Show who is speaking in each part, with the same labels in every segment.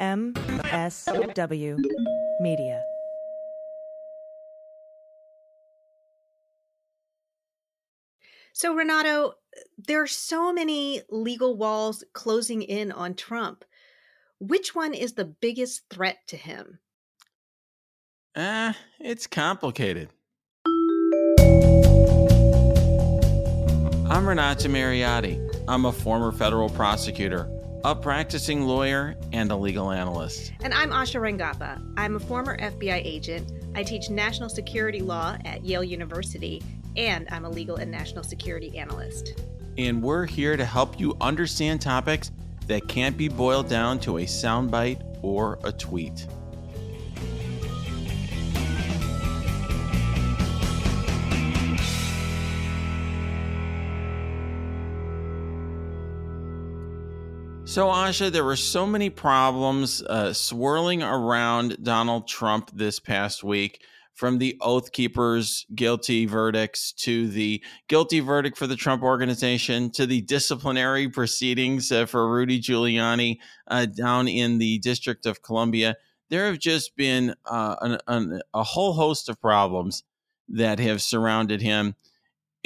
Speaker 1: MSW Media.
Speaker 2: So, Renato, there are so many legal walls closing in on Trump. Which one is the biggest threat to him?
Speaker 3: Ah, uh, it's complicated. I'm Renato Mariotti. I'm a former federal prosecutor, a practicing lawyer, and a legal analyst.
Speaker 2: And I'm Asha Rangappa. I'm a former FBI agent. I teach national security law at Yale University and I'm a legal and national security analyst.
Speaker 3: And we're here to help you understand topics that can't be boiled down to a soundbite or a tweet. So, Asha, there were so many problems uh, swirling around Donald Trump this past week from the Oath Keepers guilty verdicts to the guilty verdict for the Trump organization to the disciplinary proceedings uh, for Rudy Giuliani uh, down in the District of Columbia. There have just been uh, an, an, a whole host of problems that have surrounded him.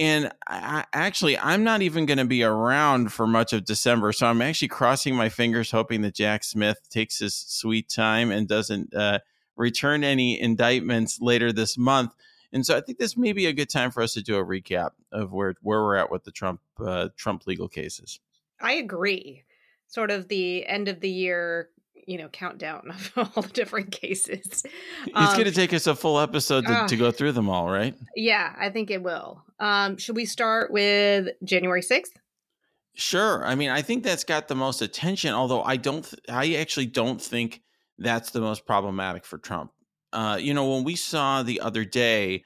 Speaker 3: And I, actually, I'm not even going to be around for much of December. So I'm actually crossing my fingers, hoping that Jack Smith takes his sweet time and doesn't uh, return any indictments later this month. And so I think this may be a good time for us to do a recap of where where we're at with the Trump uh, Trump legal cases.
Speaker 2: I agree. Sort of the end of the year, you know, countdown of all the different cases. It's
Speaker 3: um, going to take us a full episode to, uh, to, go through them all, right?
Speaker 2: Yeah, I think it will. Um, should we start with January sixth?
Speaker 3: Sure. I mean, I think that's got the most attention. Although I don't, th- I actually don't think that's the most problematic for Trump. Uh, you know, when we saw the other day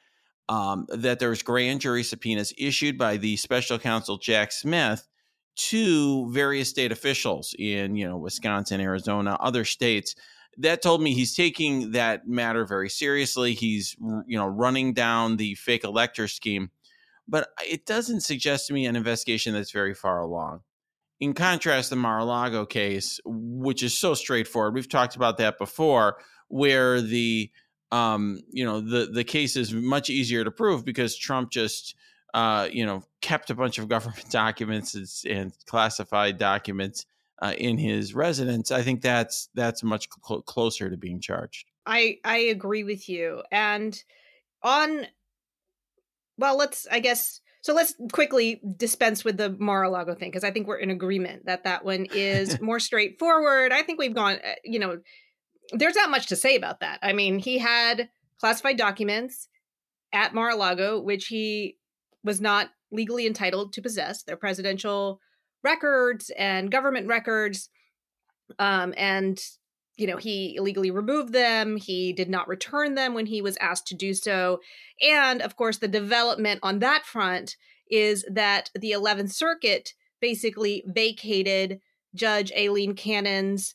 Speaker 3: um, that there was grand jury subpoenas issued by the special counsel Jack Smith to various state officials in, you know, Wisconsin, Arizona, other states, that told me he's taking that matter very seriously. He's, you know, running down the fake elector scheme. But it doesn't suggest to me an investigation that's very far along. In contrast, the Mar-a-Lago case, which is so straightforward, we've talked about that before, where the um, you know the the case is much easier to prove because Trump just uh, you know kept a bunch of government documents and classified documents uh, in his residence. I think that's that's much cl- closer to being charged.
Speaker 2: I I agree with you. And on well, let's I guess so let's quickly dispense with the Mar-a-Lago thing because I think we're in agreement that that one is more straightforward. I think we've gone, uh, you know, there's not much to say about that. I mean, he had classified documents at Mar-a-Lago, which he was not legally entitled to possess. They're presidential records and government records. Um, and you know, he illegally removed them. He did not return them when he was asked to do so. And of course, the development on that front is that the 11th Circuit basically vacated Judge Aileen Cannon's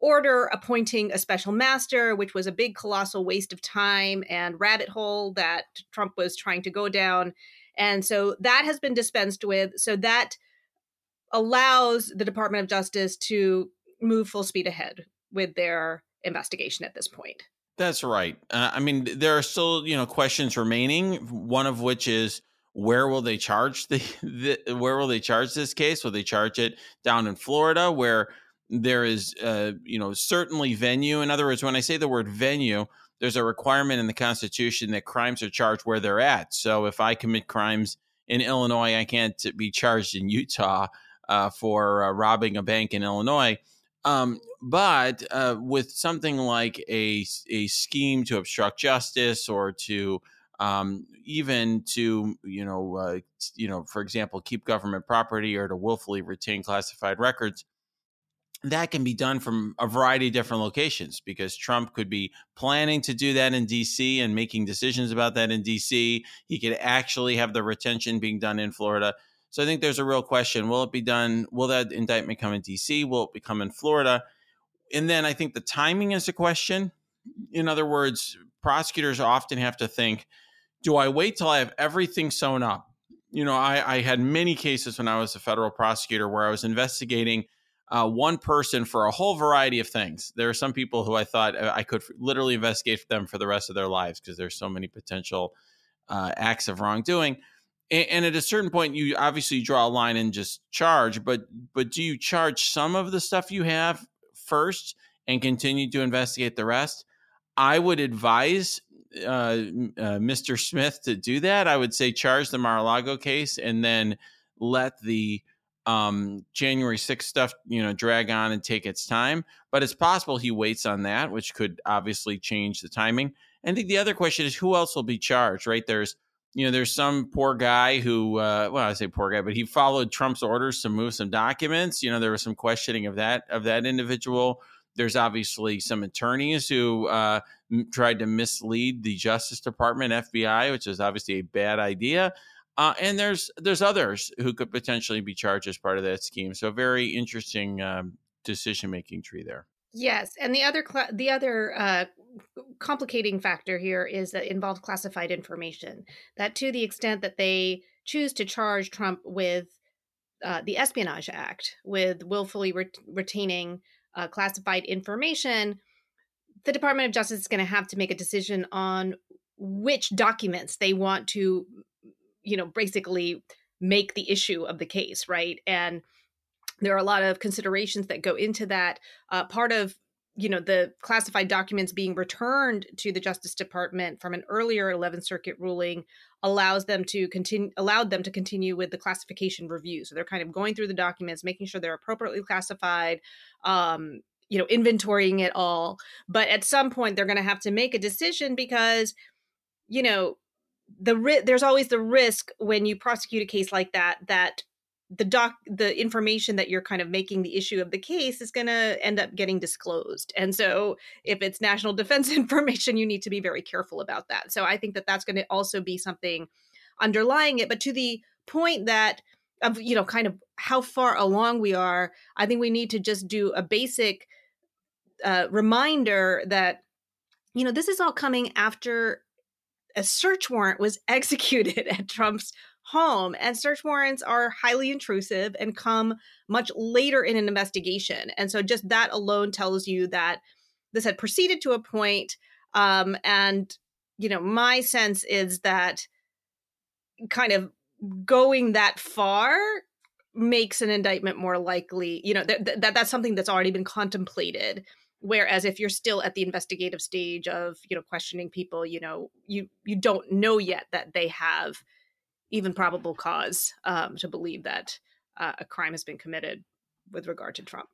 Speaker 2: order appointing a special master, which was a big, colossal waste of time and rabbit hole that Trump was trying to go down. And so that has been dispensed with. So that allows the Department of Justice to move full speed ahead with their investigation at this point.
Speaker 3: That's right. Uh, I mean, there are still you know questions remaining. One of which is where will they charge the, the where will they charge this case? Will they charge it down in Florida where there is uh, you know certainly venue? In other words, when I say the word venue, there's a requirement in the Constitution that crimes are charged where they're at. So if I commit crimes in Illinois, I can't be charged in Utah uh, for uh, robbing a bank in Illinois. Um, but uh, with something like a, a scheme to obstruct justice or to um, even to you know uh, you know for example keep government property or to willfully retain classified records that can be done from a variety of different locations because Trump could be planning to do that in DC and making decisions about that in DC. He could actually have the retention being done in Florida. So I think there's a real question: Will it be done? Will that indictment come in D.C.? Will it become in Florida? And then I think the timing is a question. In other words, prosecutors often have to think: Do I wait till I have everything sewn up? You know, I, I had many cases when I was a federal prosecutor where I was investigating uh, one person for a whole variety of things. There are some people who I thought uh, I could literally investigate them for the rest of their lives because there's so many potential uh, acts of wrongdoing. And, at a certain point, you obviously draw a line and just charge. But but do you charge some of the stuff you have first and continue to investigate the rest? I would advise uh, uh, Mr. Smith to do that. I would say charge the Mar-a-Lago case and then let the um, January 6th stuff, you know, drag on and take its time. But it's possible he waits on that, which could obviously change the timing. And I think the other question is who else will be charged, right? There's, you know, there's some poor guy who, uh, well, I say poor guy, but he followed Trump's orders to move some documents. You know, there was some questioning of that of that individual. There's obviously some attorneys who uh, tried to mislead the Justice Department, FBI, which is obviously a bad idea. Uh, and there's there's others who could potentially be charged as part of that scheme. So very interesting um, decision making tree there.
Speaker 2: Yes, and the other cl- the other uh, complicating factor here is that involves classified information. That to the extent that they choose to charge Trump with uh, the Espionage Act, with willfully ret- retaining uh, classified information, the Department of Justice is going to have to make a decision on which documents they want to you know basically make the issue of the case right and there are a lot of considerations that go into that uh, part of you know the classified documents being returned to the justice department from an earlier 11th circuit ruling allows them to continue allowed them to continue with the classification review. So they're kind of going through the documents making sure they're appropriately classified um, you know inventorying it all. But at some point they're going to have to make a decision because you know the ri- there's always the risk when you prosecute a case like that that the doc the information that you're kind of making the issue of the case is going to end up getting disclosed. And so if it's national defense information you need to be very careful about that. So i think that that's going to also be something underlying it. But to the point that of you know kind of how far along we are i think we need to just do a basic uh, reminder that you know this is all coming after a search warrant was executed at Trump's home. And search warrants are highly intrusive and come much later in an investigation. And so just that alone tells you that this had proceeded to a point, um, and you know, my sense is that kind of going that far makes an indictment more likely. You know, that, that that's something that's already been contemplated whereas if you're still at the investigative stage of you know questioning people you know you you don't know yet that they have even probable cause um, to believe that uh, a crime has been committed with regard to trump.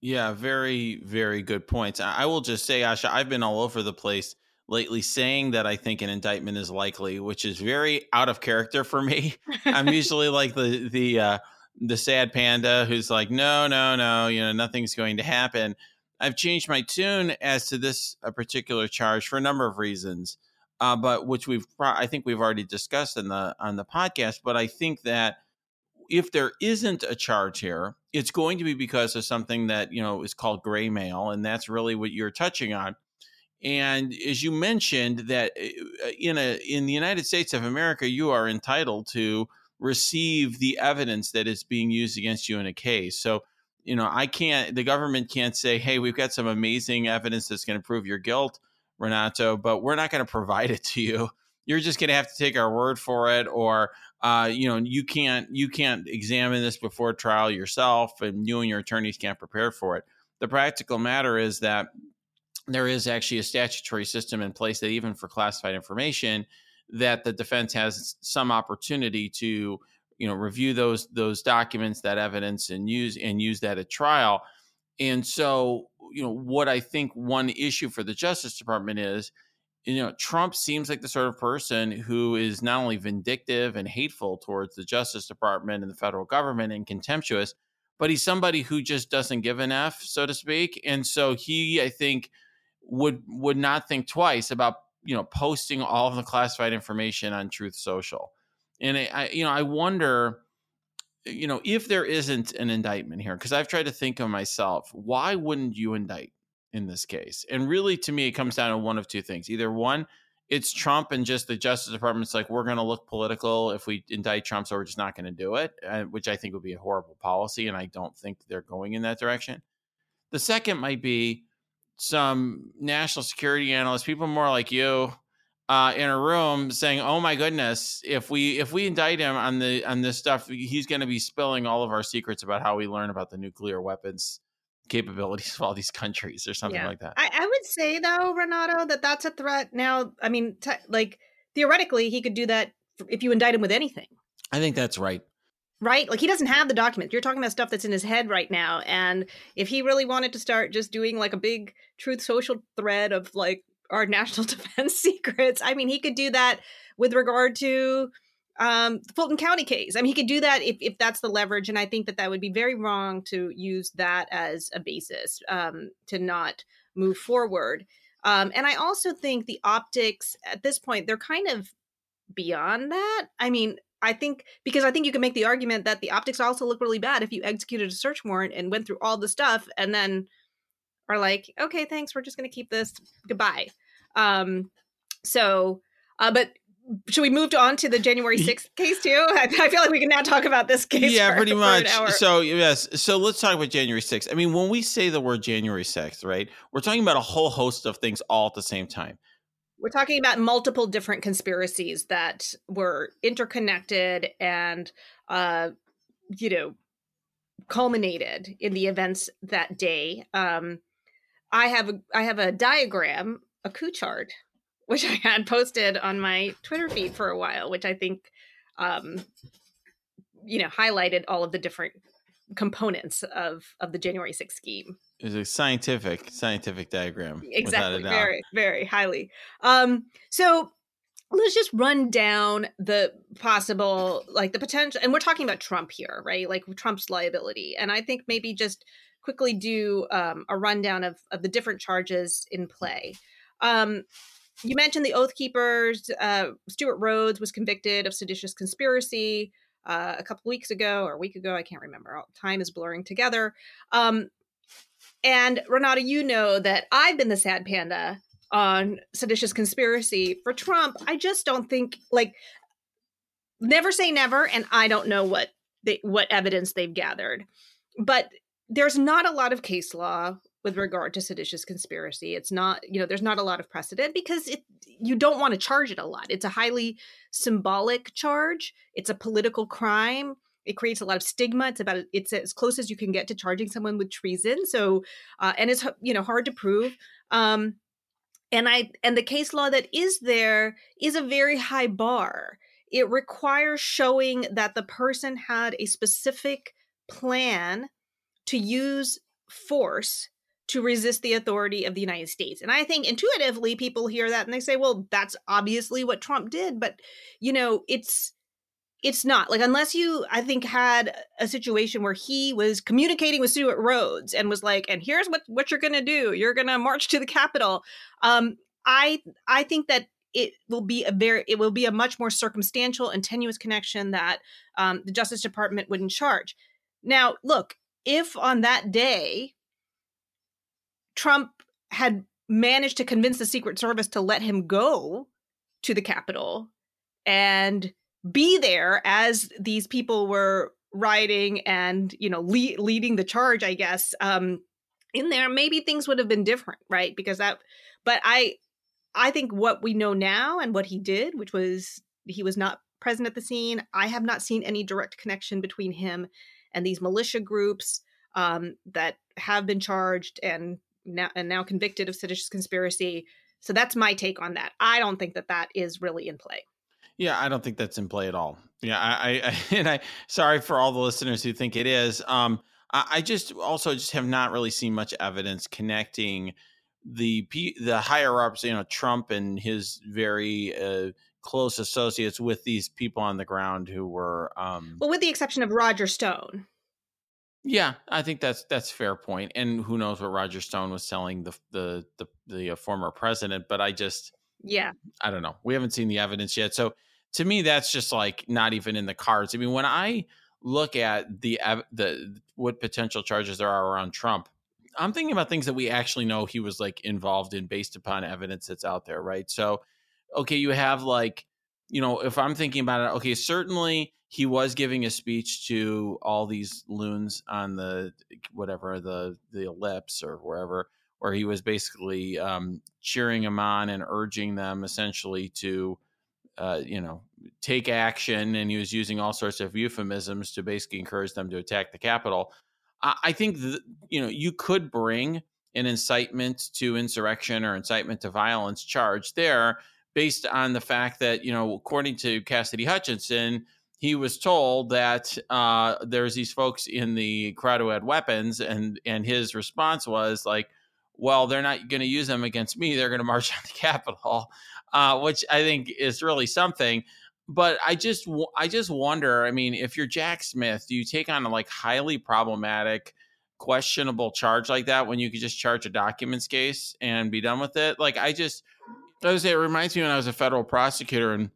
Speaker 3: Yeah very very good points. I will just say asha i've been all over the place lately saying that i think an indictment is likely which is very out of character for me. I'm usually like the the uh the sad panda who's like no no no you know nothing's going to happen. I've changed my tune as to this a particular charge for a number of reasons, uh, but which we've I think we've already discussed in the on the podcast. But I think that if there isn't a charge here, it's going to be because of something that you know is called gray mail, and that's really what you're touching on. And as you mentioned, that uh, in a in the United States of America, you are entitled to receive the evidence that is being used against you in a case. So you know, I can't, the government can't say, hey, we've got some amazing evidence that's going to prove your guilt, Renato, but we're not going to provide it to you. You're just going to have to take our word for it, or, uh, you know, you can't, you can't examine this before trial yourself, and you and your attorneys can't prepare for it. The practical matter is that there is actually a statutory system in place that even for classified information, that the defense has some opportunity to you know review those those documents that evidence and use and use that at trial and so you know what i think one issue for the justice department is you know trump seems like the sort of person who is not only vindictive and hateful towards the justice department and the federal government and contemptuous but he's somebody who just doesn't give an f so to speak. And so he i think would would not think twice about you know posting all of the classified information on truth social. And I, I you know, I wonder, you know, if there isn't an indictment here, because I've tried to think of myself, why wouldn't you indict in this case? And really, to me, it comes down to one of two things: either one, it's Trump and just the Justice Department's like, we're going to look political if we indict Trump, so we're just not going to do it, uh, which I think would be a horrible policy. And I don't think they're going in that direction. The second might be some national security analysts, people more like you, uh, in a room saying, "Oh my goodness, if we if we indict him on the on this stuff, he's going to be spilling all of our secrets about how we learn about the nuclear weapons capabilities of all these countries or something
Speaker 2: Yeah.
Speaker 3: like that."
Speaker 2: I, I would say though, Renato, that that's a threat. Now, I mean, te- like theoretically, he could do that if you indict him with anything,
Speaker 3: I think that's right.
Speaker 2: right? Like he doesn't have the document. You're talking about stuff that's in his head right now, and if he really wanted to start just doing like a big Truth Social thread of like our national defense secrets, I mean, he could do that with regard to um the Fulton County case. I mean, he could do that if if that's the leverage, and I think that that would be very wrong to use that as a basis um to not move forward. Um, and I also think the optics at this point, they're kind of beyond that. I mean, I think because I think you can make the argument that the optics also look really bad if you executed a search warrant and went through all the stuff and then are like, okay, thanks, we're just going to keep this. Goodbye. Um, so, uh, but should we move on to the January 6th case too? I, I feel like we can now talk about this case.
Speaker 3: yeah,
Speaker 2: for-
Speaker 3: pretty
Speaker 2: for
Speaker 3: much. So yes, so let's talk about January 6th. I mean, when we say the word January 6th, right, we're talking about a whole host of things all at the same time.
Speaker 2: We're talking about multiple different conspiracies that were interconnected and, uh, you know, culminated in the events that day. Um, I have a I have a diagram, a coup chart, which I had posted on my Twitter feed for a while, which I think, um, you know, highlighted all of the different components of of the January 6th scheme.
Speaker 3: It was a scientific scientific diagram.
Speaker 2: exactly. very very highly. Um so let's just run down the possible like the potential and we're talking about trump here right? Like trump's liability. And i think maybe just quickly do um, a rundown of of the different charges in play um you mentioned the oath keepers uh stewart rhodes was convicted of seditious conspiracy uh, a couple weeks ago or a week ago i can't remember All- time is blurring together um and Renato, you know that I've been the sad panda on seditious conspiracy for Trump. I just don't think like never say never, and I don't know what they what evidence they've gathered. But there's not a lot of case law with regard to seditious conspiracy. It's not, you know, there's not a lot of precedent because it you don't want to charge it a lot. It's a highly symbolic charge. It's a political crime it creates a lot of stigma it's about it's as close as you can get to charging someone with treason so uh, and it's you know hard to prove um and i and the case law that is there is a very high bar it requires showing that the person had a specific plan to use force to resist the authority of the United States. And I think intuitively people hear that and they say, well, that's obviously what Trump did. But, you know, it's it's not like unless you i think had a situation where he was communicating with stewart rhodes and was like and here's what what you're gonna do you're gonna march to the capitol um i i think that it will be a very it will be a much more circumstantial and tenuous connection that um, the justice department wouldn't charge now look if on that day trump had managed to convince the secret service to let him go to the capitol and be there as these people were rioting and you know le- leading the charge i guess um in there maybe things would have been different right? Because that but i i think what we know now and what he did which was he was not present at the scene i have not seen any direct connection between him and these militia groups um that have been charged and now and now convicted of seditious conspiracy so that's my take on that i don't think that that is really in play
Speaker 3: Yeah, I don't think that's in play at all. Yeah, I, I, and I sorry for all the listeners who think it is. Um, I, I just also just have not really seen much evidence connecting the the higher ups, you know, Trump and his very uh, close associates with these people on the ground who were. Um,
Speaker 2: well with the exception of roger stone
Speaker 3: yeah, I think that's that's a fair point. And who knows what Roger Stone was telling the the the, the uh, former president? But I just
Speaker 2: yeah
Speaker 3: I don't know. We haven't seen the evidence yet. So to me, that's just like not even in the cards. I mean, when I look at the the what potential charges there are around Trump, I'm thinking about things that we actually know he was like involved in based upon evidence that's out there, right? So okay, you have like, you know, if I'm thinking about it, okay, certainly he was giving a speech to all these loons on the whatever the the ellipse or wherever where he was basically um, cheering them on and urging them essentially to uh, you know take action and he was using all sorts of euphemisms to basically encourage them to attack the capitol. I, I think that you know you could bring an incitement to insurrection or incitement to violence charge there based on the fact that you know according to cassidy hutchinson he was told that uh, there's these folks in the crowd who had weapons, and and his response was like, "Well, they're not going to use them against me. They're going to march on the Capitol," uh, which I think is really something. But I just I just wonder. I mean, if you're Jack Smith, do you take on a like highly problematic, questionable charge like that when you could just charge a documents case and be done with it? Like I just, I would say it reminds me when I was a federal prosecutor and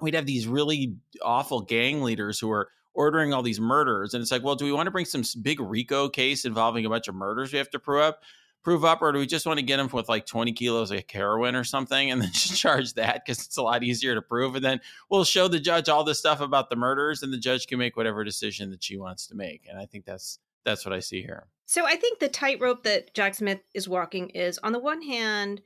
Speaker 3: we'd have these really awful gang leaders who are ordering all these murders and it's like well do we want to bring some big rico case involving a bunch of murders we have to prove up prove up or do we just want to get them with like 20 kilos of heroin or something and then just charge that because it's a lot easier to prove? And then we'll show the judge all this stuff about the murders and the judge can make whatever decision that she wants to make and i think that's that's what i see here.
Speaker 2: So i think the tightrope that jack smith is walking is on the one hand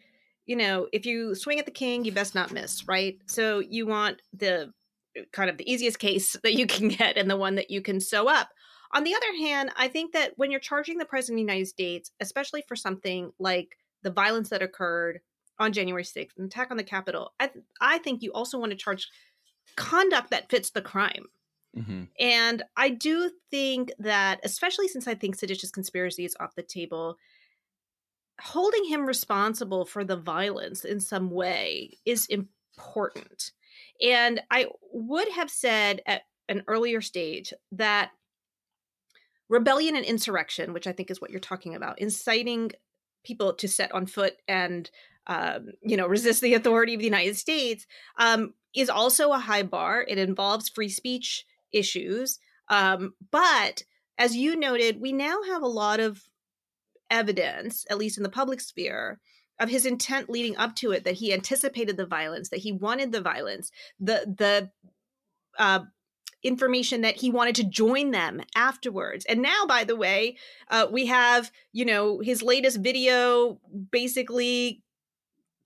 Speaker 2: you know, if you swing at the king, you best not miss, right? So you want the uh, kind of the easiest case that you can get and the one that you can sew up. On the other hand, I think that when you're charging the president of the United States, especially for something like the violence that occurred on January 6th, an attack on the Capitol, I, th- I think you also want to charge conduct that fits the crime. Mm-hmm. And I do think that, especially since I think seditious conspiracy is off the table, holding him responsible for the violence in some way is important. And I would have said at an earlier stage that rebellion and insurrection, which I think is what you're talking about, inciting people to set on foot and um, you know resist the authority of the United States, um, is also a high bar. It involves free speech issues, um, but as you noted, we now have a lot of evidence, at least in the public sphere, of his intent leading up to it that he anticipated the violence, that he wanted the violence, the the uh, information that he wanted to join them afterwards. And now, by the way, uh, we have you know his latest video basically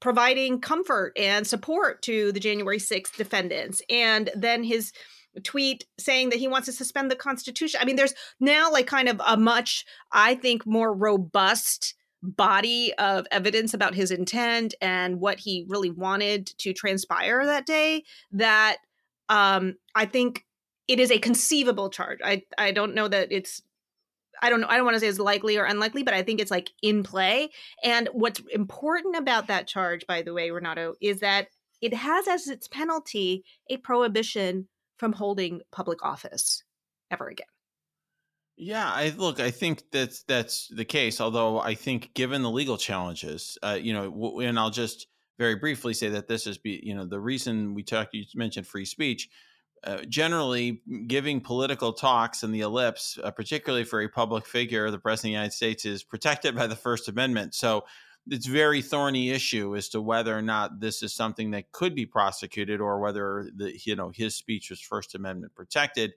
Speaker 2: providing comfort and support to the January 6th defendants, and then his tweet saying that he wants to suspend the Constitution. I mean, there's now like kind of a much, I think, more robust body of evidence about his intent and what he really wanted to transpire that day that um I think it is a conceivable charge. I I don't know that it's I don't know. I don't want to say it's likely or unlikely, but I think it's like in play. And what's important about that charge, by the way, Renato, is that it has as its penalty a prohibition from holding public office ever again.
Speaker 3: Yeah, I look. I think that's that's the case. Although I think, given the legal challenges, uh, you know, and I'll just very briefly say that this is, be, you know, the reason we talked. You mentioned free speech. Uh, generally, giving political talks in the ellipse, uh, particularly for a public figure, the president of the United States, is protected by the First Amendment. So it's very thorny issue as to whether or not this is something that could be prosecuted or whether the you know his speech was First Amendment protected.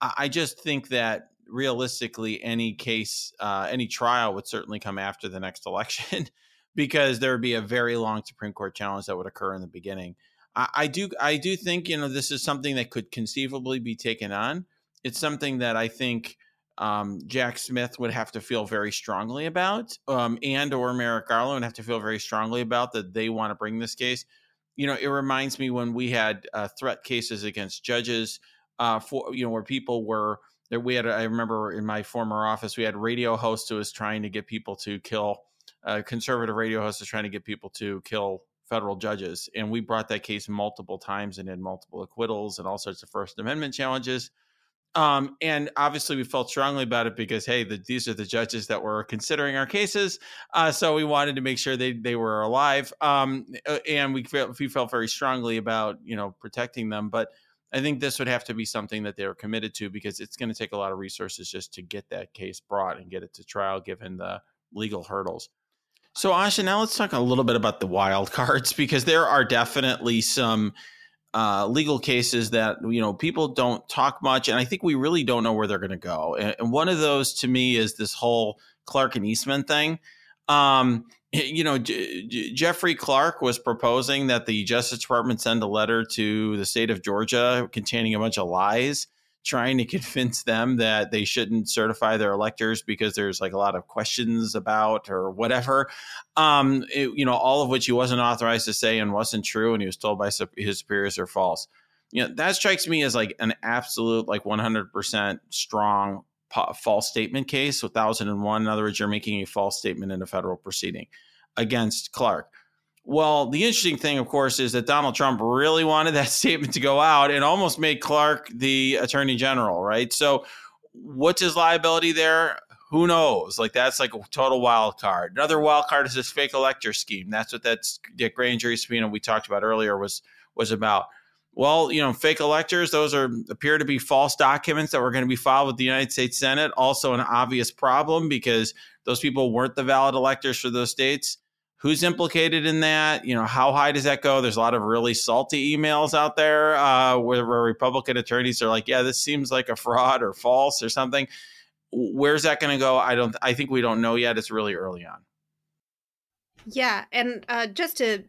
Speaker 3: I just think that realistically, any case, uh, any trial would certainly come after the next election because there would be a very long Supreme Court challenge that would occur in the beginning. I, I do, I do think you know this is something that could conceivably be taken on. It's something that I think um, Jack Smith would have to feel very strongly about, um, and or Merrick Garland would have to feel very strongly about that they want to bring this case. You know, it reminds me when we had uh, threat cases against judges, uh, for you know, where people were there. We had, I remember in my former office, we had radio hosts who was trying to get people to kill. Uh, conservative radio host was trying to get people to kill federal judges, and we brought that case multiple times and had multiple acquittals and all sorts of First Amendment challenges um, and obviously, we felt strongly about it because, hey, the, these are the judges that were considering our cases. Uh, so we wanted to make sure they, they were alive. Um, uh, and we felt, we felt very strongly about, you know, protecting them. But I think this would have to be something that they were committed to because it's going to take a lot of resources just to get that case brought and get it to trial given the legal hurdles. So, Asha, now let's talk a little bit about the wild cards because there are definitely some uh, legal cases that you know people don't talk much, and I think we really don't know where they're going to go. And, and, one of those, to me, is this whole Clark and Eastman thing. Um, you know, J- J- Jeffrey Clark was proposing that the Justice Department send a letter to the state of Georgia containing a bunch of lies trying to convince them that they shouldn't certify their electors because there's like a lot of questions about or whatever. Um, it, you know, all of which he wasn't authorized to say and wasn't true, and he was told by his superiors are false. You know, that strikes me as like an absolute, like 100% strong false statement case. 1001, in other words, you're making a false statement in a federal proceeding against Clark. Well, the interesting thing, of course, is that Donald Trump really wanted that statement to go out and almost made Clark the attorney general, right? So, what's his liability there? Who knows? Like, that's like a total wild card. Another wild card is this fake elector scheme. That's what that grand jury subpoena we talked about earlier was was about. Well, you know, fake electors; those are appear to be false documents that were going to be filed with the United States Senate. Also, an obvious problem because those people weren't the valid electors for those states who's implicated in that you know how high does that go? There's a lot of really salty emails out there uh, where, where, republican attorneys are like yeah this seems like a fraud or false or something. Where's that going to go? I don't i think we don't know yet. It's really early on.
Speaker 2: Yeah and uh, just to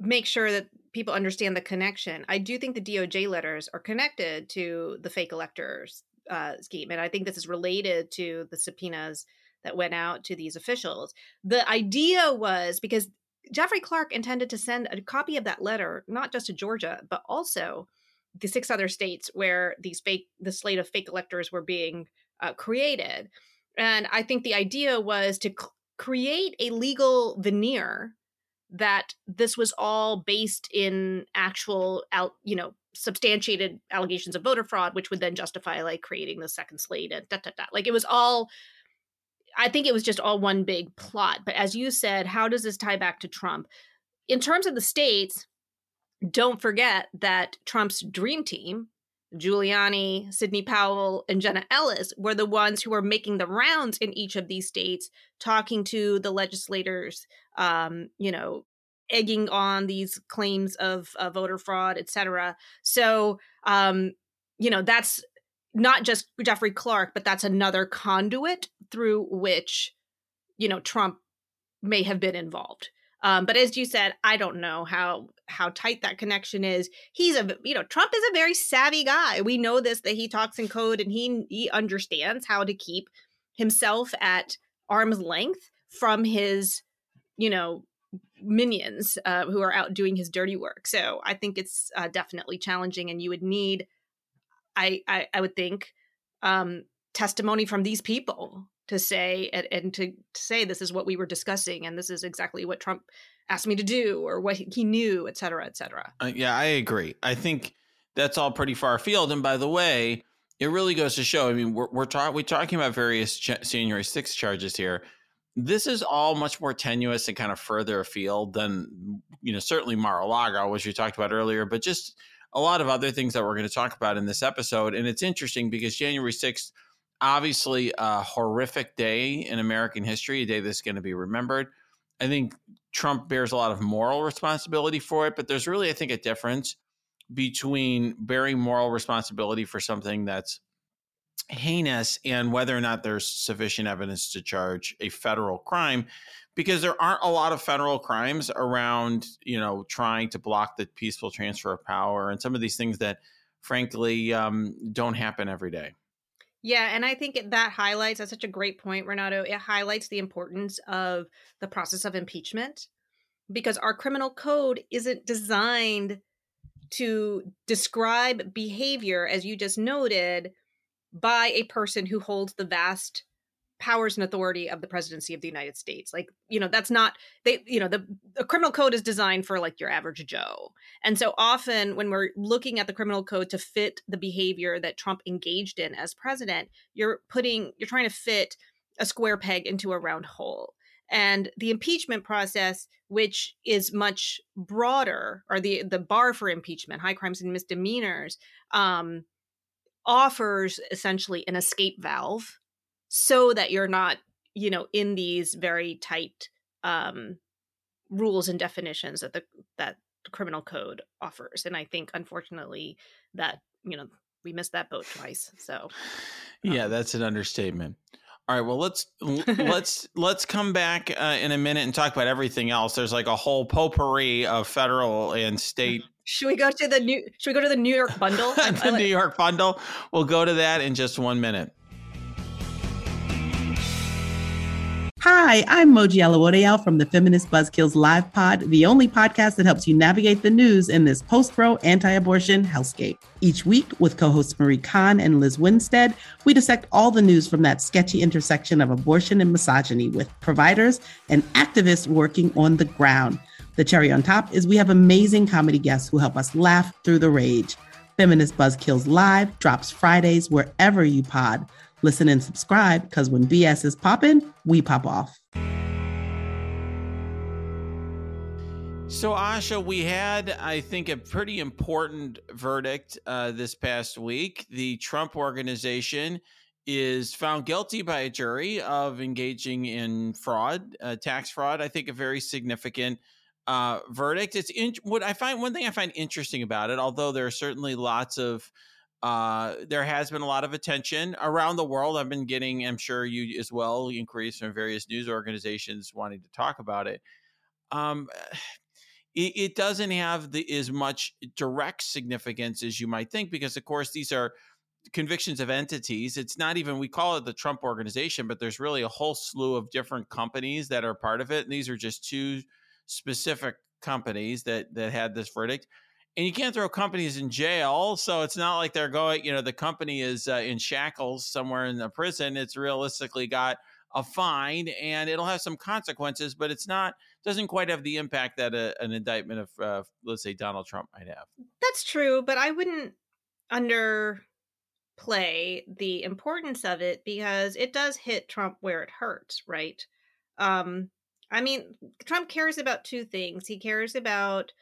Speaker 2: make sure that people understand the connection i do think the doj letters are connected to the fake electors uh, scheme and i think this is related to the subpoenas that went out to these officials. The idea was because Jeffrey Clark intended to send a copy of that letter not just to Georgia, but also the six other states where these fake, the slate of fake electors were being uh, created. And I think the idea was to c- create a legal veneer that this was all based in actual out you know substantiated allegations of voter fraud which would then justify like creating the second slate and da, da, da. like it was all I think it was just all one big plot. But as you said, how does this tie back to Trump? In terms of the states, don't forget that Trump's dream team, Giuliani, Sidney Powell, and Jenna Ellis, were the ones who were making the rounds in each of these states, talking to the legislators, um, you know, egging on these claims of uh, voter fraud, et cetera. So, um, you know, that's not just Jeffrey Clark, but that's another conduit through which, you know, Trump may have been involved. Um, but as you said, I don't know how how tight that connection is. He's a you know Trump is a very savvy guy. We know this that he talks in code and he he understands how to keep himself at arm's length from his you know minions uh, who are out doing his dirty work. So I think it's uh, definitely challenging, and you would need I, I, I would think um, testimony from these people to say and, and to, to, say this is what we were discussing and this is exactly what Trump asked me to do or what he knew, et cetera, et cetera.
Speaker 3: Uh, yeah, I agree. I think that's all pretty far afield. And by the way, it really goes to show. I mean, we're we're, talk, we're talking about various ch- January 6 charges here. This is all much more tenuous and kind of further afield than you know certainly Mar-a-Lago, which we talked about earlier, but just a lot of other things that we're going to talk about in this episode. And it's interesting because January 6th, obviously a horrific day in American history, a day that's going to be remembered. I think Trump bears a lot of moral responsibility for it, but there's really, I think, a difference between bearing moral responsibility for something that's heinous and whether or not there's sufficient evidence to charge a federal crime because there aren't a lot of federal crimes around, you know, trying to block the peaceful transfer of power and some of these things that, frankly, um, don't happen every day.
Speaker 2: Yeah, and I think that highlights that's such a great point, Renato. It highlights the importance of the process of impeachment because our criminal code isn't designed to describe behavior, as you just noted, by a person who holds the vast powers and authority of the presidency of the United States. Like, you know, that's not they, you know, the, the criminal code is designed for like your average Joe. And so often when we're looking at the criminal code to fit the behavior that Trump engaged in as president, you're putting you're trying to fit a square peg into a round hole. And the impeachment process, which is much broader, or the the bar for impeachment, high crimes and misdemeanors, um, offers essentially an escape valve so that you're not you know in these very tight um, rules and definitions that the that the criminal code offers. And I think, unfortunately, that you know we missed that boat twice. So,
Speaker 3: yeah, um, that's an understatement. All right, well let's let's let's come back uh, in a minute and talk about everything else. There's like a whole potpourri of federal and state.
Speaker 2: Should we go to the new? Should we go to the New York bundle?
Speaker 3: the New York bundle. We'll go to that in just one minute.
Speaker 4: Hi, I'm Moji Alawode from the Feminist Buzzkills Live Pod, the only podcast that helps you navigate the news in this post-Roe anti-abortion hellscape. Each week, with co-hosts Marie Kahn and Lizz Winstead, we dissect all the news from that sketchy intersection of abortion and misogyny with providers and activists working on the ground. The cherry on top is we have amazing comedy guests who help us laugh through the rage. Feminist Buzzkills Live drops Fridays wherever you pod. Listen and subscribe because when BS is popping, we pop off.
Speaker 3: So, Asha, we had, I think, a pretty important verdict uh, this past week. The Trump organization is found guilty by a jury of engaging in fraud, uh, tax fraud. I think a very significant uh, verdict. It's in, what I find one thing I find interesting about it, although there are certainly lots of uh, there has been a lot of attention around the world. I've been getting, I'm sure you as well, inquiries from various news organizations wanting to talk about it. Um, it, it doesn't have the as much direct significance as you might think, because of course these are convictions of entities. It's not even we call it the Trump organization, but there's really a whole slew of different companies that are part of it, and these are just two specific companies that that had this verdict and you can't throw companies in jail so it's not like they're going you know the company is uh, in shackles somewhere in the prison it's realistically got a fine and it'll have some consequences but it's not doesn't quite have the impact that a, an indictment of uh, let's say donald trump might have.
Speaker 2: That's true but i wouldn't underplay the importance of it because it does hit trump where it hurts right? Um i mean trump cares about two things he cares about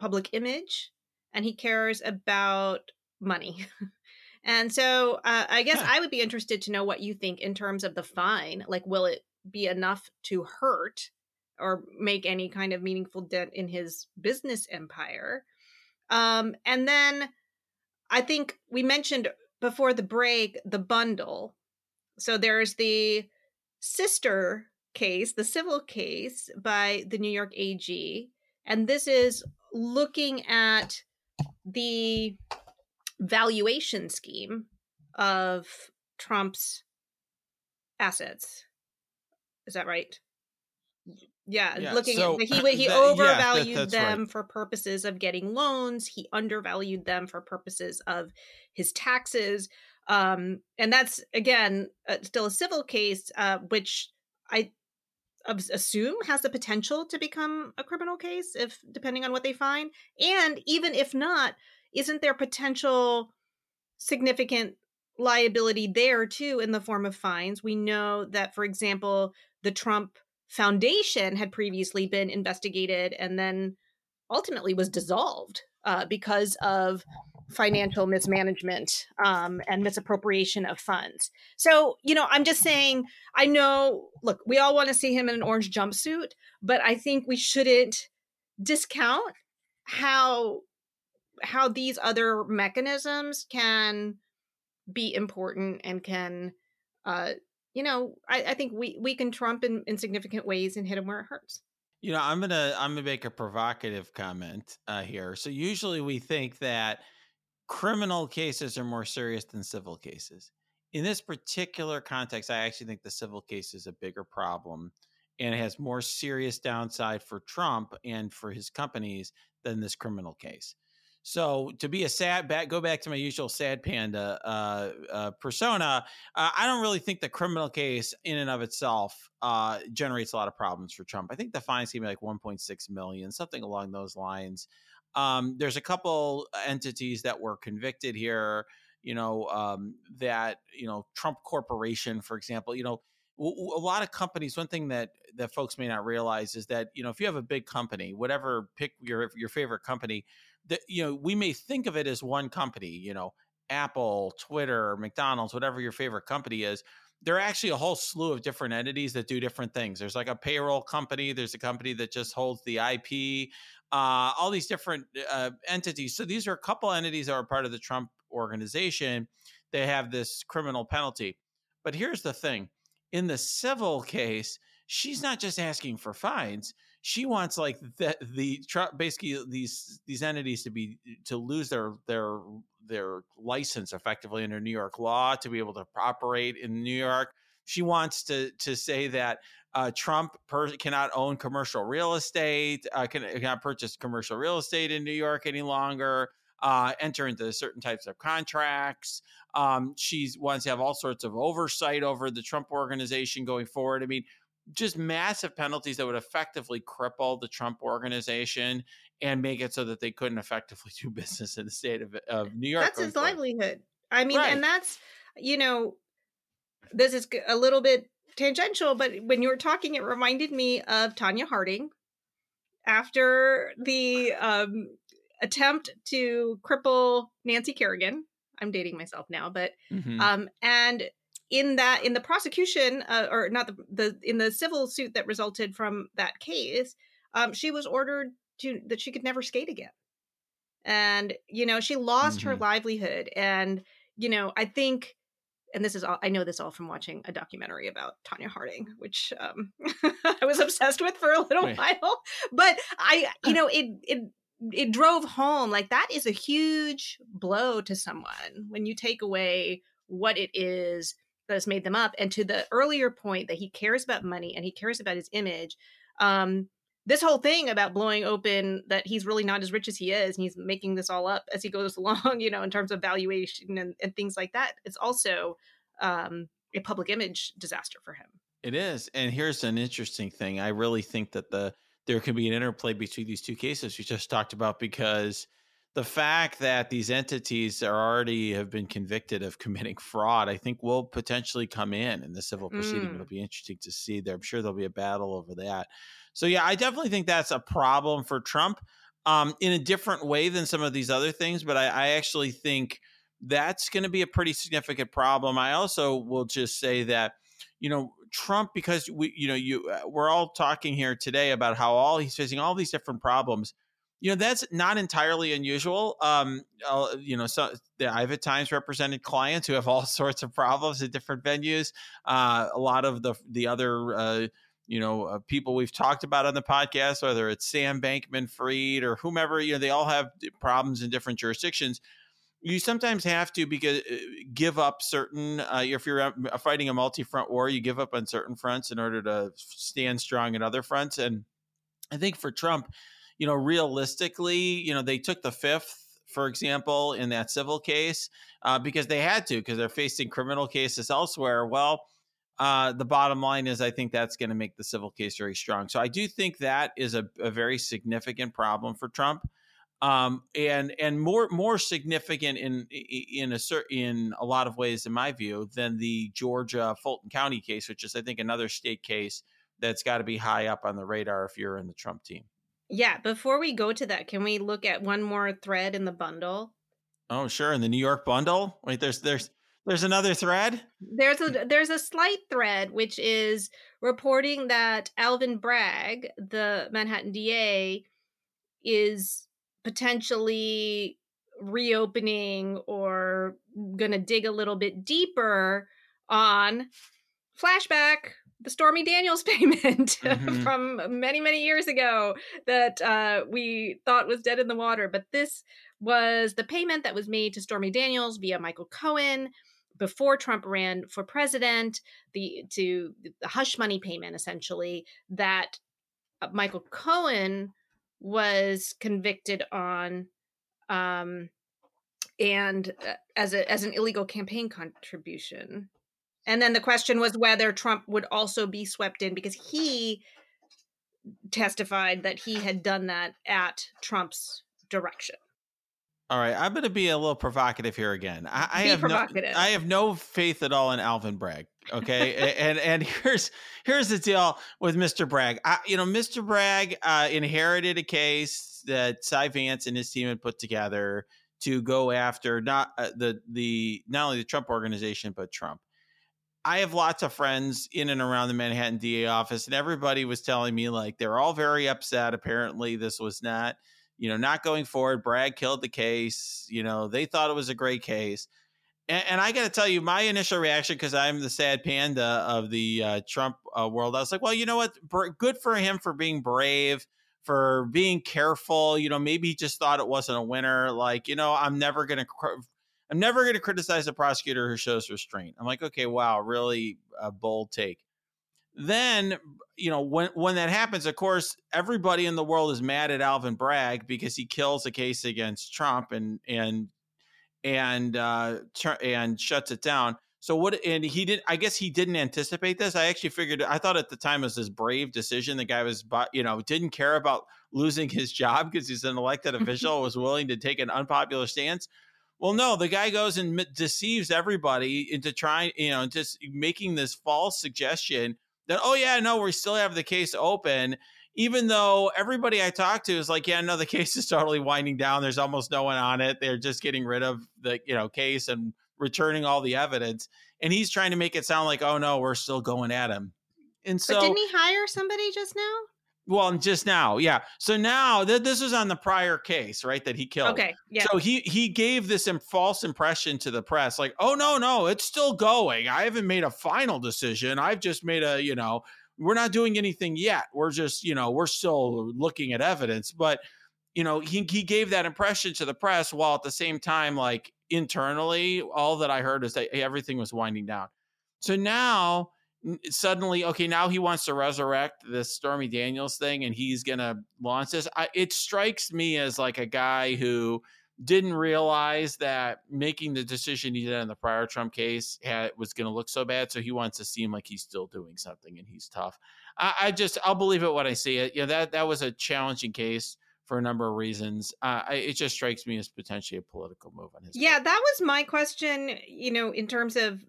Speaker 2: public image and he cares about money. and so uh, I guess I would be interested to know what you think in terms of the fine. Like, will it be enough to hurt or make any kind of meaningful dent in his business empire? Um, and then I think we mentioned before the break the bundle. So there's the sister case, the civil case by the New York AG. And this is looking at the valuation scheme of Trump's assets. Is that right? Yeah, yeah looking so, at he he overvalued yeah, that, them right. for purposes of getting loans. He undervalued them for purposes of his taxes. Um, and that's again uh, still a civil case, uh, which I assume has the potential to become a criminal case if depending on what they find and even if not isn't there potential significant liability there too in the form of fines? We know that for example the trump foundation had previously been investigated and then ultimately was dissolved uh, because of financial mismanagement um, and misappropriation of funds. So, you know, I'm just saying, I know, look, we all want to see him in an orange jumpsuit, but I think we shouldn't discount how how these other mechanisms can be important and can uh you know i, I think we we can trump in, in significant ways and hit him where it hurts
Speaker 3: you know i'm gonna i'm gonna make a provocative comment uh, here so usually we think that criminal cases are more serious than civil cases. In this particular context, I actually think the civil case is a bigger problem and it has more serious downside for Trump and for his companies than this criminal case. So to be a sad back, go back to my usual sad panda uh, uh, persona. Uh, I don't really think the criminal case in and of itself uh, generates a lot of problems for Trump. I think the fine's gonna be like 1.6 million, something along those lines. Um, there's a couple entities that were convicted here. You know um, that you know Trump Corporation, for example. You know a lot of companies one thing that that folks may not realize is that you know if you have a big company whatever pick your your favorite company that you know we may think of it as one company you know apple twitter mcdonald's whatever your favorite company is there are actually a whole slew of different entities that do different things. There's like a payroll company, there's a company that just holds the IP, uh, all these different uh, entities. So these are a couple entities that are part of the Trump organization. They have this criminal penalty. But here's the thing in the civil case, she's not just asking for fines. She wants like the, the basically these these entities to be to lose their their their license effectively under New York law to be able to operate in New York. She wants to to say that uh, Trump per- cannot own commercial real estate, uh, can, cannot purchase commercial real estate in New York any longer. Uh, enter into certain types of contracts. Um, she wants to have all sorts of oversight over the Trump organization going forward. I mean, just massive penalties that would effectively cripple the Trump organization and make it so that they couldn't effectively do business in the state of, of New York.
Speaker 2: That's his forward. livelihood. I mean, right. and that's, you know, this is a little bit tangential, but when you were talking, it reminded me of Tonya Harding after the um, attempt to cripple Nancy Kerrigan. I'm dating myself now, but mm-hmm. um, and in that in the prosecution uh, or not the, the in the civil suit that resulted from that case, um, she was ordered to that she could never skate again, and you know she lost mm-hmm. her livelihood, and you know I think and this is all I know this all from watching a documentary about Tonya Harding, which um, I was obsessed with for a little Wait. while. But I, you know, it it it drove home like that is a huge blow to someone when you take away what it is that has made them up. And to the earlier point that he cares about money and he cares about his image. Um, this whole thing about blowing open that he's really not as rich as he is and he's making this all up as he goes along you know in terms of valuation and, and things like that it's also um, a public image disaster for him
Speaker 3: it is and here's an interesting thing i really think that the there can be an interplay between these two cases we just talked about because the fact that these entities are already have been convicted of committing fraud, I think will potentially come in in the civil proceeding. Mm. It'll be interesting to see there. I'm sure there'll be a battle over that. So yeah, I definitely think that's a problem for Trump um, in a different way than some of these other things. But I, I actually think that's going to be a pretty significant problem. I also will just say that you know Trump because we you know you uh, we're all talking here today about how all he's facing all these different problems you know that's not entirely unusual um you know so i've at times represented clients who have all sorts of problems at different venues uh, a lot of the the other uh, you know uh, people we've talked about on the podcast whether it's sam Bankman-Fried or whomever you know they all have problems in different jurisdictions you sometimes have to because uh, give up certain uh, if you're fighting a multi-front war you give up on certain fronts in order to stand strong in other fronts and i think for trump you know, realistically, you know, they took the fifth for example, in that civil case, uh, because they had to, because they're facing criminal cases elsewhere. Well, uh, the bottom line is, I think that's going to make the civil case very strong. So I do think that is a, a very significant problem for Trump, um, and and more more significant in in a in a lot of ways, in my view, than the Georgia Fulton County case, which is I think another state case that's got to be high up on the radar if you're in the Trump team.
Speaker 2: Yeah, before we go to that, can we look at one more thread in the bundle?
Speaker 3: Oh, sure. In the New York bundle? Wait, there's there's there's another thread?
Speaker 2: There's a there's a slight thread which is reporting that Alvin Bragg, the Manhattan DA, is potentially reopening or going to dig a little bit deeper on flashback the Stormy Daniels payment mm-hmm. from many, many years ago that uh, we thought was dead in the water. But this was the payment that was made to Stormy Daniels via Michael Cohen before Trump ran for president, the to the hush money payment essentially that uh, Michael Cohen was convicted on um and uh, as a as an illegal campaign contribution and then the question was whether Trump would also be swept in because he testified that he had done that at Trump's direction.
Speaker 3: All right, I'm going to be a little provocative here again. I, I have no, I have no faith at all in Alvin Bragg. Okay, and and here's here's the deal with Mr. Bragg. I, you know, Mr. Bragg uh, inherited a case that Cy Vance and his team had put together to go after not uh, the the not only the Trump organization but Trump I have lots of friends in and around the Manhattan DA office, and everybody was telling me like they're all very upset. Apparently, this was not, you know, not going forward. Bragg killed the case. You know, they thought it was a great case. And, and I got to tell you, my initial reaction, because I'm the sad panda of the uh, Trump uh, world, I was like, well, you know what? Good for him for being brave, for being careful. You know, maybe he just thought it wasn't a winner. Like, you know, I'm never going to I'm never going to criticize a prosecutor who shows restraint. I'm like, okay, wow, really a bold take. Then, you know, when when that happens, of course, everybody in the world is mad at Alvin Bragg because he kills a case against Trump and and and uh and shuts it down. So what? And he did. I guess he didn't anticipate this. I actually figured. I thought at the time it was this brave decision. The guy was, you know, didn't care about losing his job because he's an elected official. was willing to take an unpopular stance. Well, no, the guy goes and deceives everybody into trying, you know, just making this false suggestion that, oh, yeah, no, we still have the case open. Even though everybody I talk to is like, yeah, no, the case is totally winding down. There's almost no one on it. They're just getting rid of the, you know, case and returning all the evidence. And he's trying to make it sound like, oh, no, we're still going at him. And so,
Speaker 2: but didn't he hire somebody just now?
Speaker 3: Well, just now, yeah. So now th- this was on the prior case, right? That he killed.
Speaker 2: Okay, yeah.
Speaker 3: So he he gave this Im- false impression to the press, like, oh no, no, it's still going. I haven't made a final decision. I've just made a, you know, we're not doing anything yet. We're just, you know, we're still looking at evidence. But you know, he he gave that impression to the press while at the same time, like internally, all that I heard is that everything was winding down. So now suddenly okay now he wants to resurrect this stormy daniels thing and he's gonna launch this I, it strikes me as like a guy who didn't realize that making the decision he did in the prior trump case had, was gonna look so bad so he wants to seem like he's still doing something and he's tough i, I just i'll believe it when i see it yeah that that was a challenging case for a number of reasons. Uh, it just strikes me as potentially a political move on his.
Speaker 2: Yeah, part. that was my question. You know, in terms of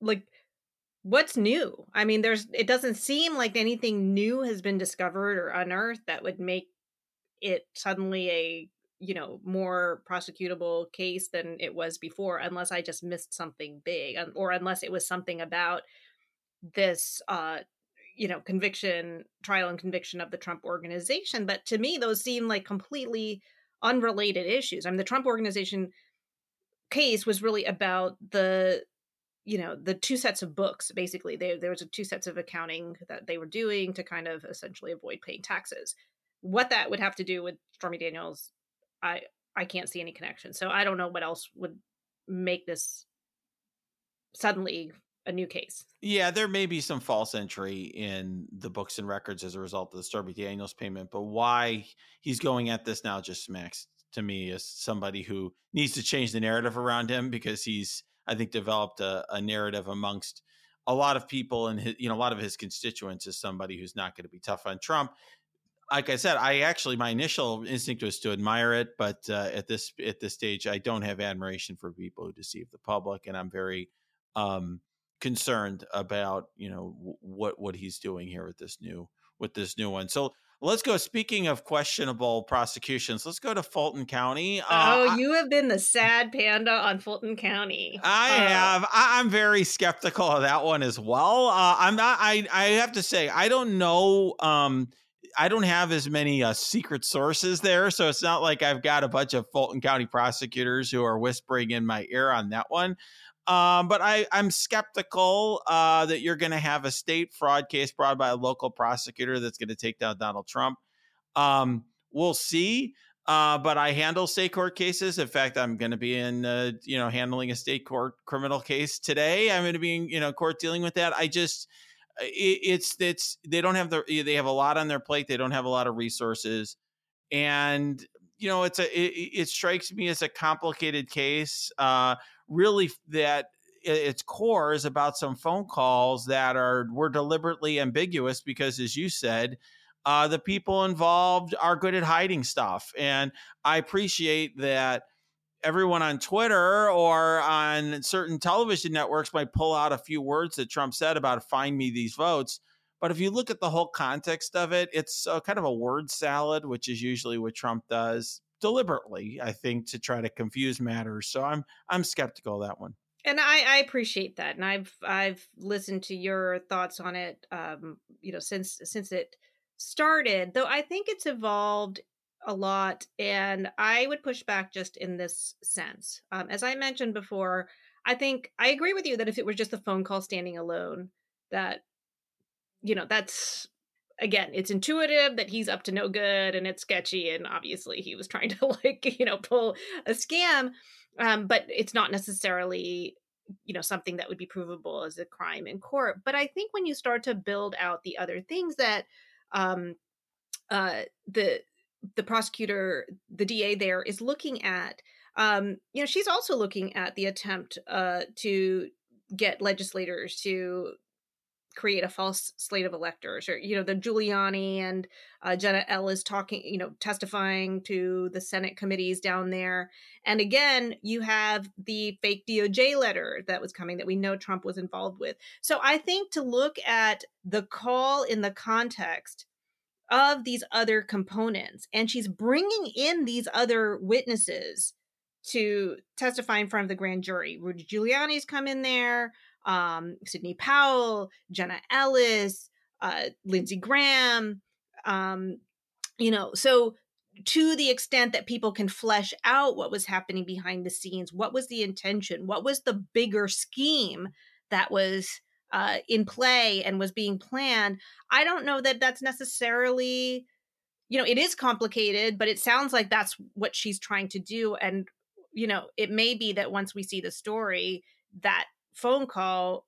Speaker 2: like what's new? I mean, there's it doesn't seem like anything new has been discovered or unearthed that would make it suddenly a you know more prosecutable case than it was before unless i just missed something big or unless it was something about this uh you know conviction trial and conviction of the trump organization but to me those seem like completely unrelated issues i mean the trump organization case was really about the you know the two sets of books basically they, there was a two sets of accounting that they were doing to kind of essentially avoid paying taxes. What that would have to do with stormy daniels i i can't see any connection. So i don't know what else would make this suddenly a new case.
Speaker 3: Yeah there may be some false entry in the books and records as a result of the stormy daniels payment but why he's going at this now just smacks to me as somebody who needs to change the narrative around him because he's I think developed a, a narrative amongst a lot of people and his, you know a lot of his constituents as somebody who's not going to be tough on Trump. Like I said, I actually my initial instinct was to admire it, but uh, at this at this stage, I don't have admiration for people who deceive the public, and I'm very um, concerned about you know what what he's doing here with this new with this new one. So Let's go. Speaking of questionable prosecutions, let's go to Fulton County.
Speaker 2: Uh, oh, you have been the sad panda on Fulton County.
Speaker 3: I uh, have. I, am very skeptical of that one as well. Uh, I'm not. I I have to say I don't know. Um, I don't have as many uh, secret sources there, so it's not like I've got a bunch of Fulton County prosecutors who are whispering in my ear on that one. Um, but I, I'm skeptical uh, that you're going to have a state fraud case brought by a local prosecutor that's going to take down Donald Trump. Um, we'll see. Uh, but I handle state court cases. In fact, I'm going to be in, uh, you know, handling a state court criminal case today. I'm going to be in, you know, court dealing with that. I just, it, it's, it's, they don't have the, they have a lot on their plate. They don't have a lot of resources. And, you know, it's a, it, it strikes me as a complicated case. Uh, really that its core is about some phone calls that are were deliberately ambiguous because as you said uh, the people involved are good at hiding stuff and i appreciate that everyone on twitter or on certain television networks might pull out a few words that trump said about find me these votes but if you look at the whole context of it it's kind of a word salad which is usually what trump does deliberately, I think, to try to confuse matters. So I'm I'm skeptical of that one.
Speaker 2: and I, I appreciate that, and I've I've listened to your thoughts on it, um, you know, since since it started. Though I think it's evolved a lot, and I would push back just in this sense. Um, as I mentioned before, I think I agree with you that if it was just a phone call standing alone, that you know that's again it's intuitive that he's up to no good and it's sketchy and obviously he was trying to like you know pull a scam um, but it's not necessarily you know something that would be provable as a crime in court. But i think when you start to build out the other things that um uh the the prosecutor the da there is looking at um you know she's also looking at the attempt uh to get legislators to create a false slate of electors or you know the giuliani and uh, jenna ellis talking you know testifying to the senate committees down there. And again you have the fake doj letter that was coming that we know trump was involved with. So i think to look at the call in the context of these other components and she's bringing in these other witnesses to testify in front of the grand jury. Rudy giuliani's come in there um, Sidney Powell, Jenna Ellis, uh, Lindsey Graham. Um, you know, so to the extent that people can flesh out what was happening behind the scenes, what was the intention, what was the bigger scheme that was uh, in play and was being planned, I don't know that that's necessarily, you know, it is complicated, but it sounds like that's what she's trying to do. And, you know, it may be that once we see the story, that phone call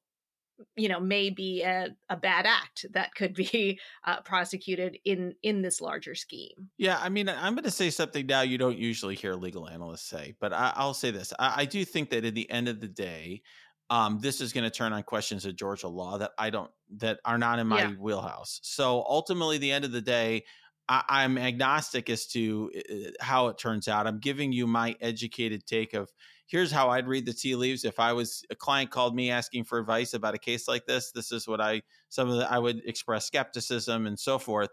Speaker 2: you know may be a, a bad act that could be uh, prosecuted in in this larger scheme.
Speaker 3: Yeah i mean i'm going to say something now you don't usually hear legal analysts say but I, will say this I, I, do think that at the end of the day um, this is going to turn on questions of georgia law that i don't that are not in my yeah. wheelhouse. So ultimately the end of the day I, am agnostic as to uh, how it turns out. I'm giving you my educated take of here's how I'd read the tea leaves if I was a client called me asking for advice about a case like this. This is what I some of the I would express skepticism and so forth.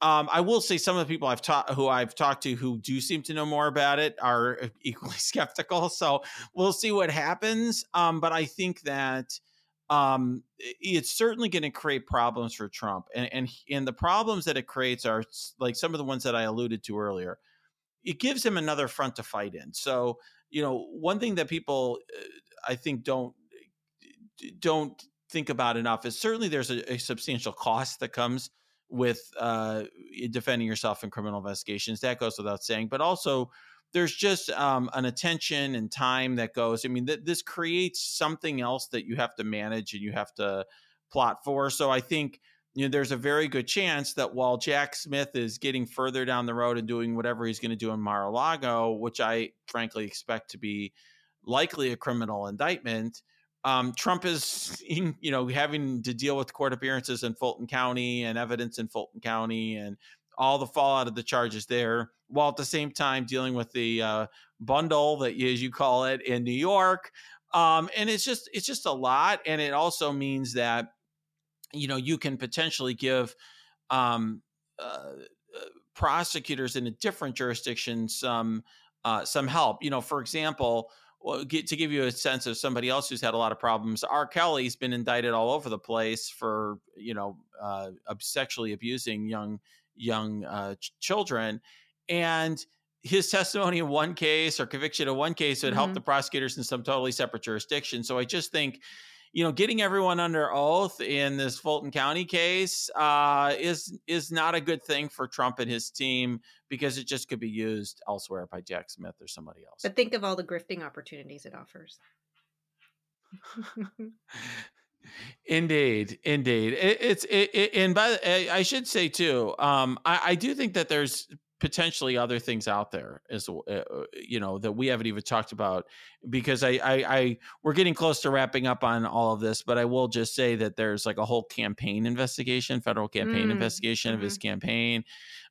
Speaker 3: Um, I will say some of the people I've taught who I've talked to who do seem to know more about it are equally skeptical. So we'll see what happens. Um, but I think that um, it's certainly going to create problems for Trump, and and and the problems that it creates are like some of the ones that I alluded to earlier. It gives him another front to fight in. So you know, one thing that people uh, I think don't don't think about enough is certainly there's a, a substantial cost that comes with uh, defending yourself in criminal investigations. That goes without saying, but also there's just um, an attention and time that goes. I mean, th- this creates something else that you have to manage and you have to plot for. So I think you know, there's a very good chance that while Jack Smith is getting further down the road and doing whatever he's going to do in Mar-a-Lago, which I frankly expect to be likely a criminal indictment, um, Trump is, you know, having to deal with court appearances in Fulton County and evidence in Fulton County and all the fallout of the charges there, while at the same time dealing with the uh, bundle that, as you call it, in New York. Um, and it's just it's just a lot, and it also means that you know you can potentially give um, uh, uh, prosecutors in a different jurisdiction some uh, some help. You know, for example, well, get, to give you a sense of somebody else who's had a lot of problems, R. Kelly's been indicted all over the place for you know uh, sexually abusing young young uh, ch- children, and his testimony in one case or conviction in one case would mm-hmm. help the prosecutors in some totally separate jurisdiction. So I just think you know, getting everyone under oath in this Fulton County case uh, is is not a good thing for Trump and his team because it just could be used elsewhere by Jack Smith or somebody else.
Speaker 2: But think of all the grifting opportunities it offers.
Speaker 3: indeed, indeed. It, it's it, it, and by the, I should say too, um, I, I do think that there's potentially other things out there as uh, uh, you know that we haven't even talked about because I, I, I we're getting close to wrapping up on all of this but i will just say that there's like a whole campaign investigation federal campaign mm. investigation mm-hmm. of his campaign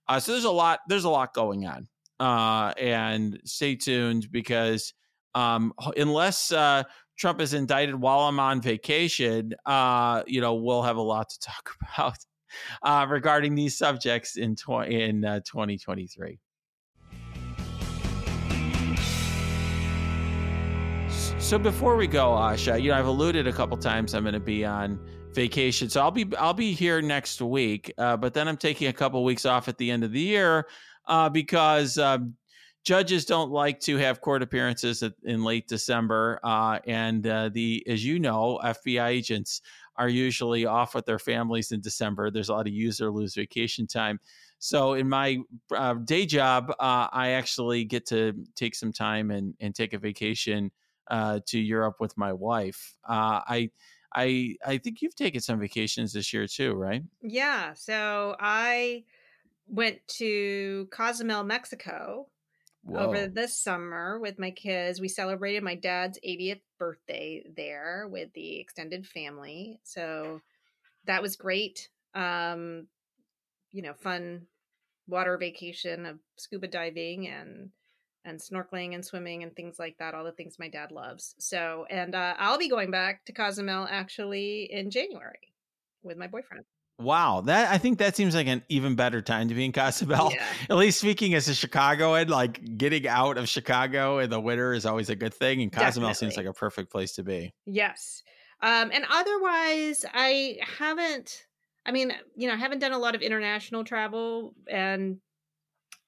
Speaker 3: uh, so there's a lot there's a lot going on uh, and stay tuned because um, unless uh, Trump is indicted while I'm on vacation, uh, you know, we'll have a lot to talk about uh, regarding these subjects in, tw- in uh, 2023. so before we go, Asha, you know, I've alluded a couple times I'm going to be on vacation, so I'll be I'll be here next week. Uh, but then I'm taking a couple weeks off at the end of the year uh, because um, judges don't like to have court appearances in late December, uh, and uh, the as you know, FBI agents are usually off with their families in December. There's a lot of use or lose vacation time. So in my uh, day job, uh, I actually get to take some time and, and take a vacation uh, to Europe with my wife. Uh, I I I think you've taken some vacations this year too, right?
Speaker 2: Yeah. So I went to Cozumel, Mexico Whoa. over the summer with my kids. We celebrated my dad's 80th birthday there with the extended family. So that was great. Um, you know, fun water vacation of scuba diving and and snorkeling and swimming and things like that all the things my dad loves so and uh, i'll be going back to cozumel actually in january with my boyfriend
Speaker 3: Wow, that I think that seems like an even better time to be in Cozumel. Yeah. At least speaking as a Chicagoan, like getting out of Chicago in the winter is always a good thing, and Cozumel Definitely. seems like a perfect place to be.
Speaker 2: Yes, um, and otherwise, I haven't. I mean, you know, I haven't done a lot of international travel, and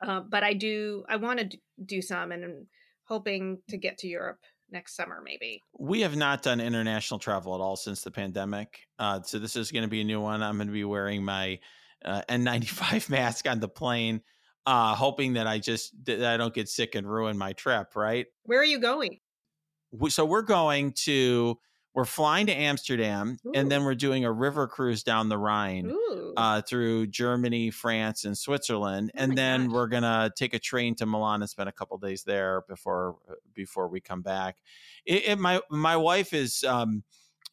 Speaker 2: uh, but I do. I want to do some, and I'm hoping to get to Europe next summer, maybe.
Speaker 3: We have not done international travel at all since the pandemic. Uh, so this is going to be a new one. I'm going to be wearing my uh, N95 mask on the plane, uh, hoping that I just that I don't get sick and ruin my trip. Right?
Speaker 2: Where are you going?
Speaker 3: So we're going to we're flying to Amsterdam Ooh. and then we're doing a river cruise down the Rhine uh, through Germany, France, and Switzerland, oh and then gosh. we're gonna take a train to Milan and spend a couple days there before uh, before we come back. It, it, my my wife is. Um,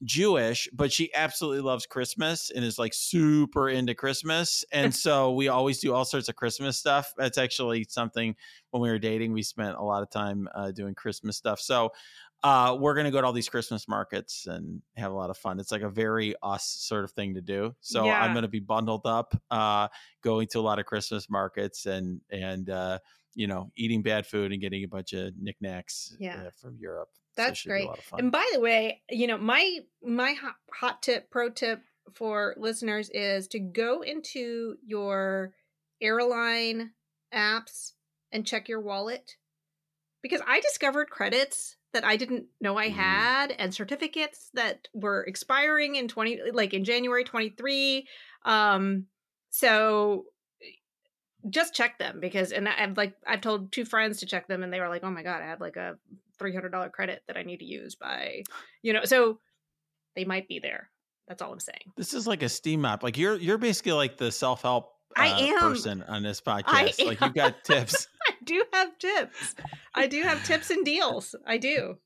Speaker 3: Jewish, but she absolutely loves Christmas and is like super into Christmas. And so we always do all sorts of Christmas stuff. That's actually something when we were dating, we spent a lot of time uh, doing Christmas stuff. So uh, we're going to go to all these Christmas markets and have a lot of fun. It's like a very us sort of thing to do. So yeah. I'm going to be bundled up, uh, going to a lot of Christmas markets and, and, uh, you know, eating bad food and getting a bunch of knickknacks
Speaker 2: yeah.
Speaker 3: Uh, from Europe.
Speaker 2: That's so great. And by the way, you know, my, my hot, hot tip, pro tip for listeners is to go into your airline apps and check your wallet because I discovered credits that I didn't know I mm-hmm. had and certificates that were expiring in 20 like in January 23 um so just check them because and I've like I've told two friends to check them and they were like oh my god I have like a $300 credit that I need to use by you know so they might be there that's all I'm saying
Speaker 3: this is like a steam map. like you're you're basically like the self-help uh,
Speaker 2: I am
Speaker 3: person on this podcast like you've got tips I
Speaker 2: do have tips. I do have tips and deals. I do.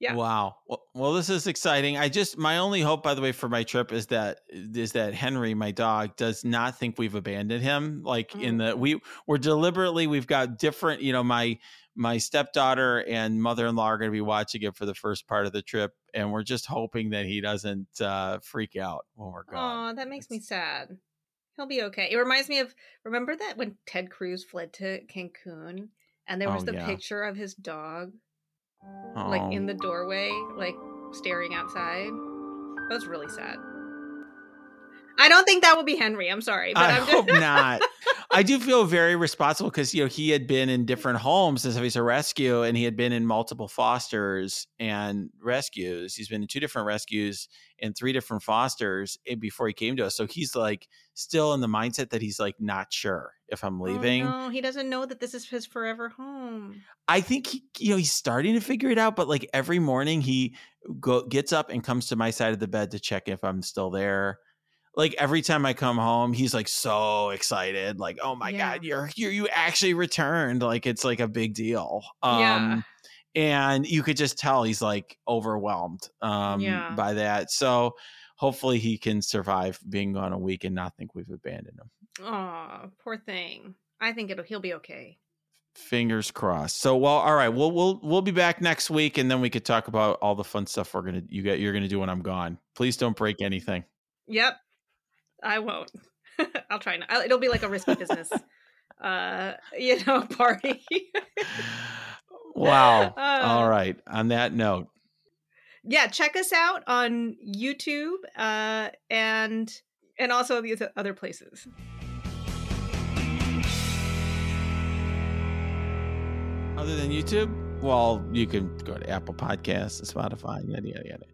Speaker 2: Yeah.
Speaker 3: Wow. Well, this is exciting. I just my only hope, by the way, for my trip is that is that Henry, my dog, does not think we've abandoned him. Like mm. in the we we're deliberately we've got different. You know, my my stepdaughter and mother in law are going to be watching it for the first part of the trip, and we're just hoping that he doesn't uh, freak out when we're gone.
Speaker 2: Oh, that makes me sad. He'll be okay. It reminds me of remember that when Ted Cruz fled to Cancun and there was oh, the yeah. picture of his dog oh. like in the doorway, like staring outside. That was really sad. I don't think that will be Henry. I'm sorry,
Speaker 3: but I am hope not. I do feel very responsible because you know he had been in different homes as he's a rescue, and he had been in multiple fosters and rescues. He's been in two different rescues and three different fosters eh, before he came to us. So he's like still in the mindset that he's like not sure if I'm oh, leaving.
Speaker 2: Oh, no, he doesn't know that this is his forever home.
Speaker 3: I think he, you know, he's starting to figure it out. But like every morning, he go gets up and comes to my side of the bed to check if I'm still there like every time I come home, he's like so excited, like, "Oh my yeah. god, you're you you actually returned!" Like it's like a big deal. Um, yeah. And you could just tell he's like overwhelmed um, yeah. by that. So hopefully he can survive being gone a week and not think we've abandoned him.
Speaker 2: Oh, poor thing. I think it'll he'll be okay.
Speaker 3: Fingers crossed. So well, all right. We'll we'll we'll be back next week, and then we could talk about all the fun stuff we're gonna you get you're gonna do when I'm gone. Please don't break anything.
Speaker 2: Yep. I won't. I'll try not. It'll be like a risky business, uh, you know, party.
Speaker 3: wow. Uh, All right. On that note,
Speaker 2: yeah, check us out on YouTube uh, and and also these other places.
Speaker 3: Other than YouTube, well, you can go to Apple Podcasts, Spotify, yada yada yada.